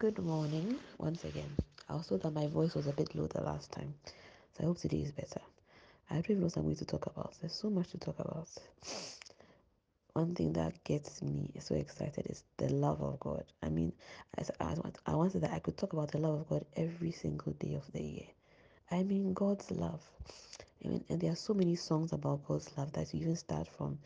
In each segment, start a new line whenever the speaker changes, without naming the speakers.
Good morning once again. I told that my voice was a bit low the last time, so I hope today is better. I don't even know what I'm going to talk about. There's so much to talk about. One thing that gets me so excited is the love of God. I mean, I, I, I wanted that I could talk about the love of God every single day of the year. I mean, God's love. I mean, and there are so many songs about God's love that you even start from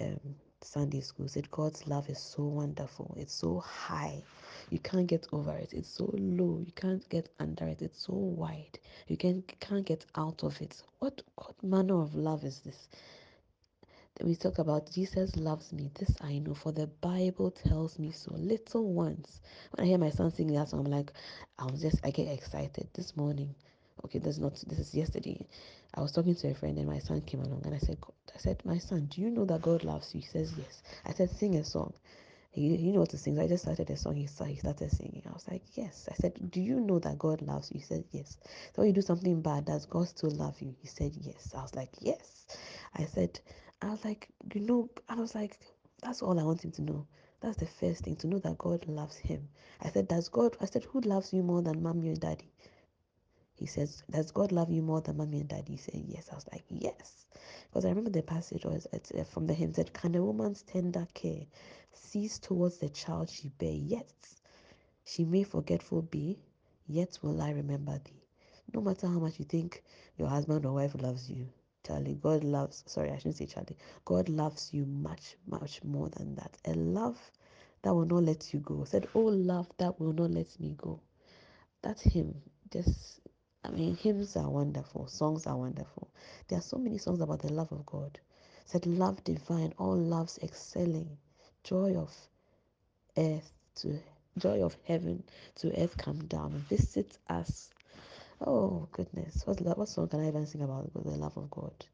um, Sunday school. Said God's love is so wonderful. It's so high. You can't get over it. It's so low. You can't get under it. It's so wide. You can can't get out of it. What what manner of love is this? we talk about Jesus loves me. This I know, for the Bible tells me so. Little ones. When I hear my son singing that song, I'm like, I was just I get excited. This morning, okay, this is not this is yesterday. I was talking to a friend and my son came along and I said, I said, my son, do you know that God loves you? He says yes. I said, sing a song. He, he knew what to sing. I just started a song. He, he started singing. I was like, yes. I said, do you know that God loves you? He said, yes. So when you do something bad, does God still love you? He said, yes. I was like, yes. I said, I was like, you know, I was like, that's all I want him to know. That's the first thing to know that God loves him. I said, Does God, I said, who loves you more than mommy and daddy? He says, Does God love you more than mommy and daddy? Said, Yes. I was like, Yes. Because I remember the passage was uh, from the hymn said, Can a woman's tender care cease towards the child she bear? Yet she may forgetful be, yet will I remember thee. No matter how much you think your husband or wife loves you, Charlie, God loves, sorry, I shouldn't say Charlie, God loves you much, much more than that. A love that will not let you go. Said, Oh, love that will not let me go. That's Him. Just, I mean, hymns are wonderful, songs are wonderful. There are so many songs about the love of God. Said, Love divine, all loves excelling, joy of earth to joy of heaven to earth come down, visit us Oh goodness, what what song can I even sing about the love of God?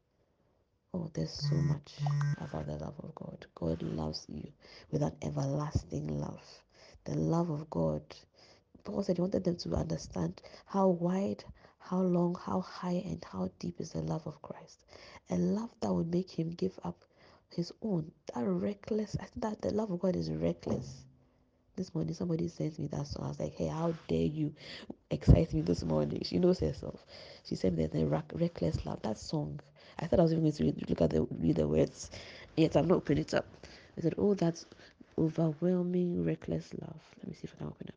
Oh, there's so much about the love of God. God loves you with an everlasting love. The love of God. Paul said he wanted them to understand how wide, how long, how high, and how deep is the love of Christ. A love that would make him give up his own. That reckless. I think that the love of God is reckless. This morning, somebody sent me that song. I was like, hey, how dare you excite me this morning? She knows herself. She said there's a reckless love. That song. I thought I was even going to read, look at the read the words, yet I've not opened it up. I said, oh, that's overwhelming, reckless love. Let me see if I can open it.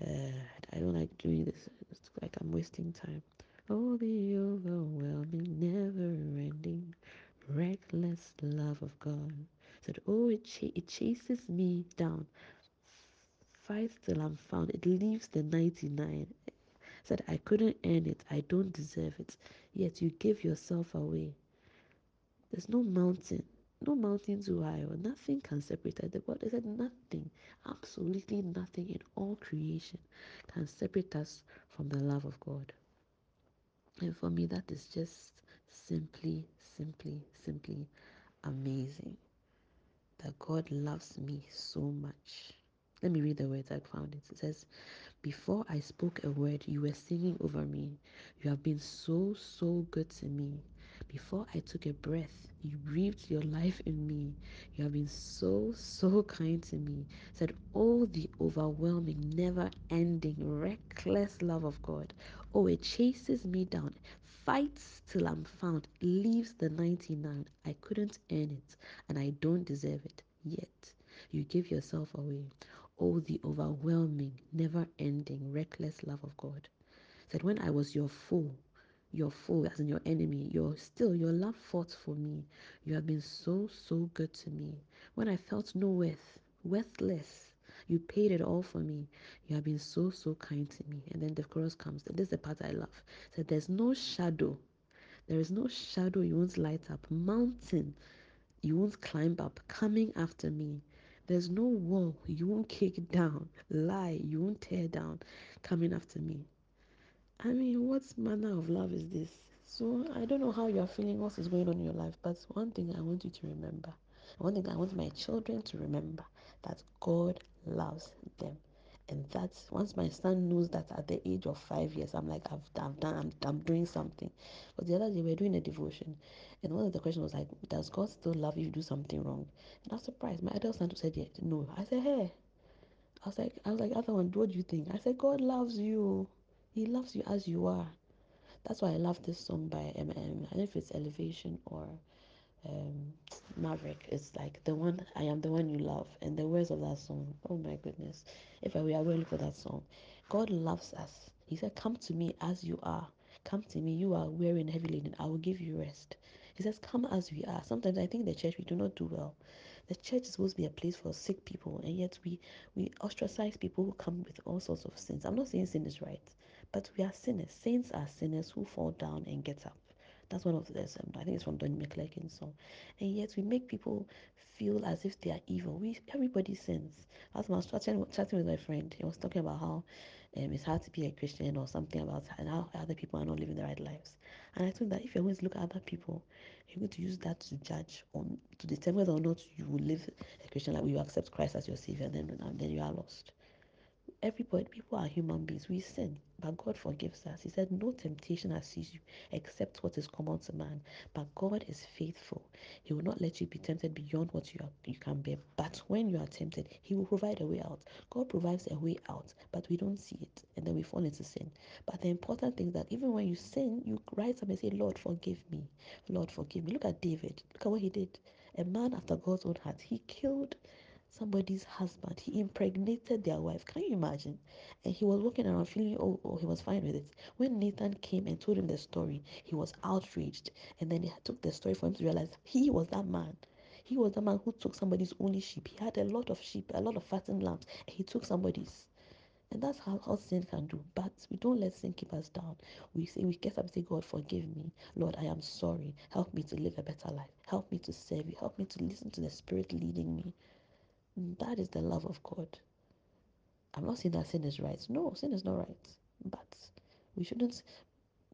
Uh, I don't like doing this. It's like I'm wasting time. Oh, the overwhelming, never-ending, reckless love of God. Said, oh, it, ch- it chases me down fights till I'm found. It leaves the 99. Said, I couldn't earn it. I don't deserve it. Yet you give yourself away. There's no mountain, no mountain too high, or nothing can separate us. The God said, nothing, absolutely nothing in all creation can separate us from the love of God. And for me, that is just simply, simply, simply amazing that God loves me so much. Let me read the words I found. It says, before I spoke a word, you were singing over me. You have been so, so good to me. Before I took a breath, you breathed your life in me. You have been so, so kind to me. Said, Oh, the overwhelming, never ending, reckless love of God. Oh, it chases me down, fights till I'm found, leaves the 99. I couldn't earn it, and I don't deserve it. Yet, you give yourself away. Oh, the overwhelming, never ending, reckless love of God. Said, when I was your foe, your foe, as in your enemy, you're still, your love fought for me. You have been so, so good to me. When I felt no worth, worthless, you paid it all for me. You have been so, so kind to me. And then the chorus comes, this is the part I love. Said, there's no shadow. There is no shadow you won't light up. Mountain you won't climb up coming after me. There's no wall you won't kick down, lie you won't tear down coming after me. I mean, what manner of love is this? So, I don't know how you're feeling, what is going on in your life, but one thing I want you to remember, one thing I want my children to remember, that God loves them. And that's once my son knows that at the age of five years, I'm like, I've, I've done, I'm, I'm doing something. But the other day, we were doing a devotion, and one of the questions was like, Does God still love you? Do something wrong? And I was surprised. My adult son said, Yeah, no. I said, Hey, I was like, I was like, other one, what do you think? I said, God loves you. He loves you as you are. That's why I love this song by M. M. I don't know if it's Elevation or um, Maverick. It's like the one I am the one you love, and the words of that song. Oh my goodness! If I were look for that song, God loves us. He said, "Come to me as you are. Come to me. You are weary and heavy laden. I will give you rest." He says, "Come as we are." Sometimes I think the church we do not do well. The church is supposed to be a place for sick people, and yet we we ostracize people who come with all sorts of sins. I'm not saying sin is right, but we are sinners. Saints are sinners who fall down and get up. That's one of the, um, I think it's from Don McClurkin's song. And yet we make people feel as if they are evil. We everybody sins. As I was chatting, chatting with my friend, he was talking about how um, it's hard to be a Christian or something about and how other people are not living the right lives. And I think that if going to look at other people, you're going to use that to judge on to determine whether or not you will live a Christian life, you accept Christ as your savior, then then you are lost. Everybody, people are human beings. We sin, but God forgives us. He said, No temptation has seized you except what is common to man. But God is faithful. He will not let you be tempted beyond what you, are, you can bear. But when you are tempted, He will provide a way out. God provides a way out, but we don't see it. And then we fall into sin. But the important thing is that even when you sin, you rise up and say, Lord, forgive me. Lord, forgive me. Look at David. Look at what he did. A man after God's own heart. He killed somebody's husband. He impregnated their wife. Can you imagine? And he was walking around feeling, oh, oh, he was fine with it. When Nathan came and told him the story, he was outraged. And then he took the story for him to realize he was that man. He was the man who took somebody's only sheep. He had a lot of sheep, a lot of fattened lambs, and he took somebody's. And that's how, how sin can do. But we don't let sin keep us down. We say we get up and say, God, forgive me. Lord, I am sorry. Help me to live a better life. Help me to serve you. Help me to listen to the Spirit leading me. That is the love of God. I'm not saying that sin is right. No, sin is not right. But we shouldn't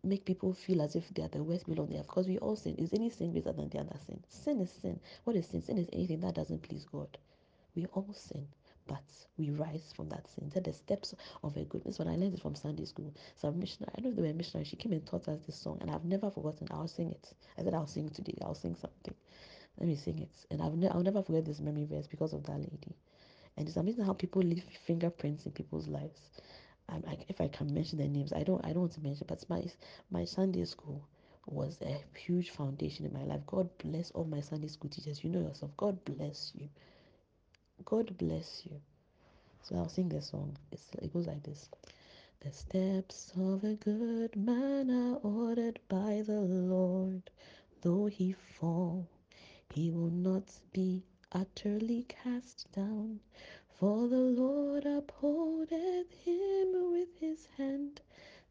make people feel as if they are the worst people on earth because we all sin. Is any sin greater than the other sin? Sin is sin. What is sin? Sin is anything that doesn't please God. We all sin, but we rise from that sin. That the steps of a goodness. When I learned it from Sunday school, some missionary, I don't know if they were missionary, she came and taught us this song, and I've never forgotten. I'll sing it. I said I'll sing today. I'll sing something. Let me sing it. And I've ne- I'll never forget this memory verse because of that lady. And it's amazing how people leave fingerprints in people's lives. I'm like, if I can mention their names, I don't, I don't want to mention, but my my Sunday school was a huge foundation in my life. God bless all my Sunday school teachers. You know yourself. God bless you. God bless you. So I'll sing this song. It's, it goes like this. The steps of a good man are ordered by the Lord. Though he fall, he will not be utterly cast down. For the Lord upholdeth him with his hand.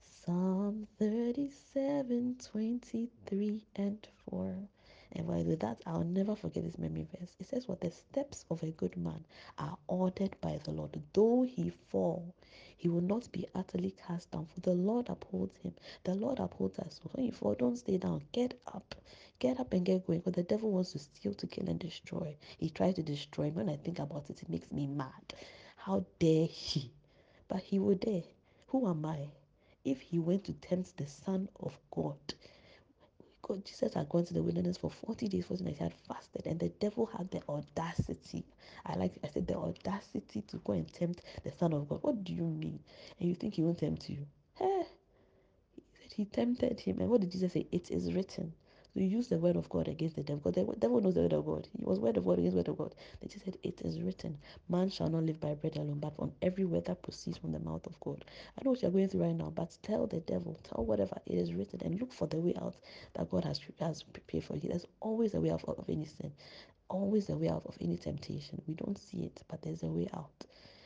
Psalm 37, 23 and 4. And by that, I'll never forget this memory verse. It says, What the steps of a good man are ordered by the Lord. Though he fall, he will not be utterly cast down, for the Lord upholds him. The Lord upholds us. So when you fall, don't stay down. Get up. Get up and get going. Because the devil wants to steal, to kill, and destroy. He tries to destroy me. When I think about it, it makes me mad. How dare he? But he will dare. Who am I? If he went to tempt the Son of God, God, Jesus had gone to the wilderness for 40 days, 40 nights. He had fasted, and the devil had the audacity. I like, I said, the audacity to go and tempt the Son of God. What do you mean? And you think he won't tempt you? Hey, he said he tempted him. And what did Jesus say? It is written. You use the word of God against the devil. Because the devil knows the word of God. He was word of God against word of God. They just said, It is written. Man shall not live by bread alone, but on every word that proceeds from the mouth of God. I know what you're going through right now, but tell the devil, tell whatever it is written, and look for the way out that God has, has prepared for you. There's always a way out of any sin, always a way out of any temptation. We don't see it, but there's a way out.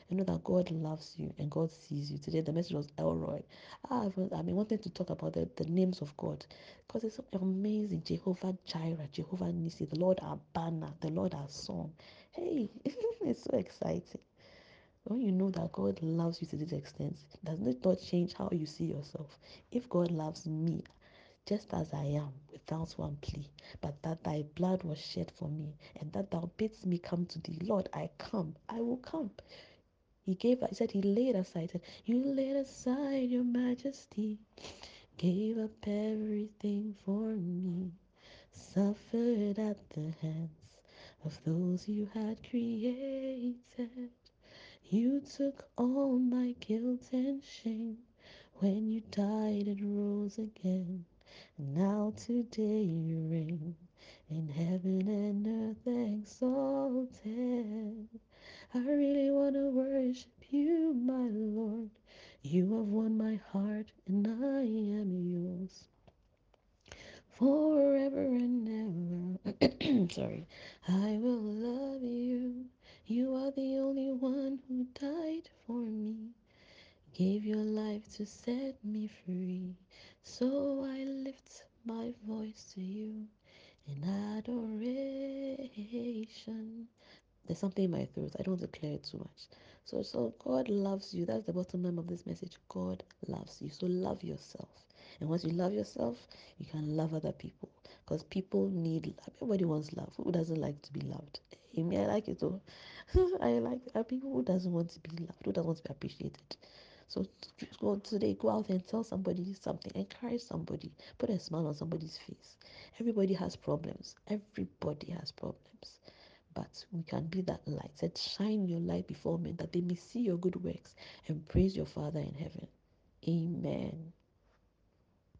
You know that God loves you and God sees you. Today, the message was El Roi. Ah, I've, been wanting to talk about the, the names of God because it's so amazing. Jehovah Jireh, Jehovah Nissi, the Lord our banner, the Lord our song. Hey, it's so exciting. When you know that God loves you to this extent, does it not change how you see yourself? If God loves me just as I am, without one plea, but that thy blood was shed for me, and that thou bidst me come to thee, Lord, I come, I will come. He gave, I said, He laid aside, said, You laid aside your majesty, gave up everything for me, suffered at the hands of those you had created. You took all my guilt and shame when you died and rose again. Now today you reign in heaven and earth exalted. I really want to worship you, my Lord. You have won my heart and I am yours forever and ever. Sorry. I will love you. You are the only one who died for me. Gave your life to set me free. So I lift my voice to you in adoration. There's something in my throat. I don't declare it too much. So, so God loves you. That's the bottom line of this message. God loves you. So love yourself. And once you love yourself, you can love other people. Because people need love. Everybody wants love. Who doesn't like to be loved? Hey, me, I like it too. I like people who doesn't want to be loved, who doesn't want to be appreciated. So go today, go out and tell somebody something, encourage somebody, put a smile on somebody's face. Everybody has problems. Everybody has problems. But we can be that light. Said, shine your light before men that they may see your good works and praise your Father in heaven. Amen.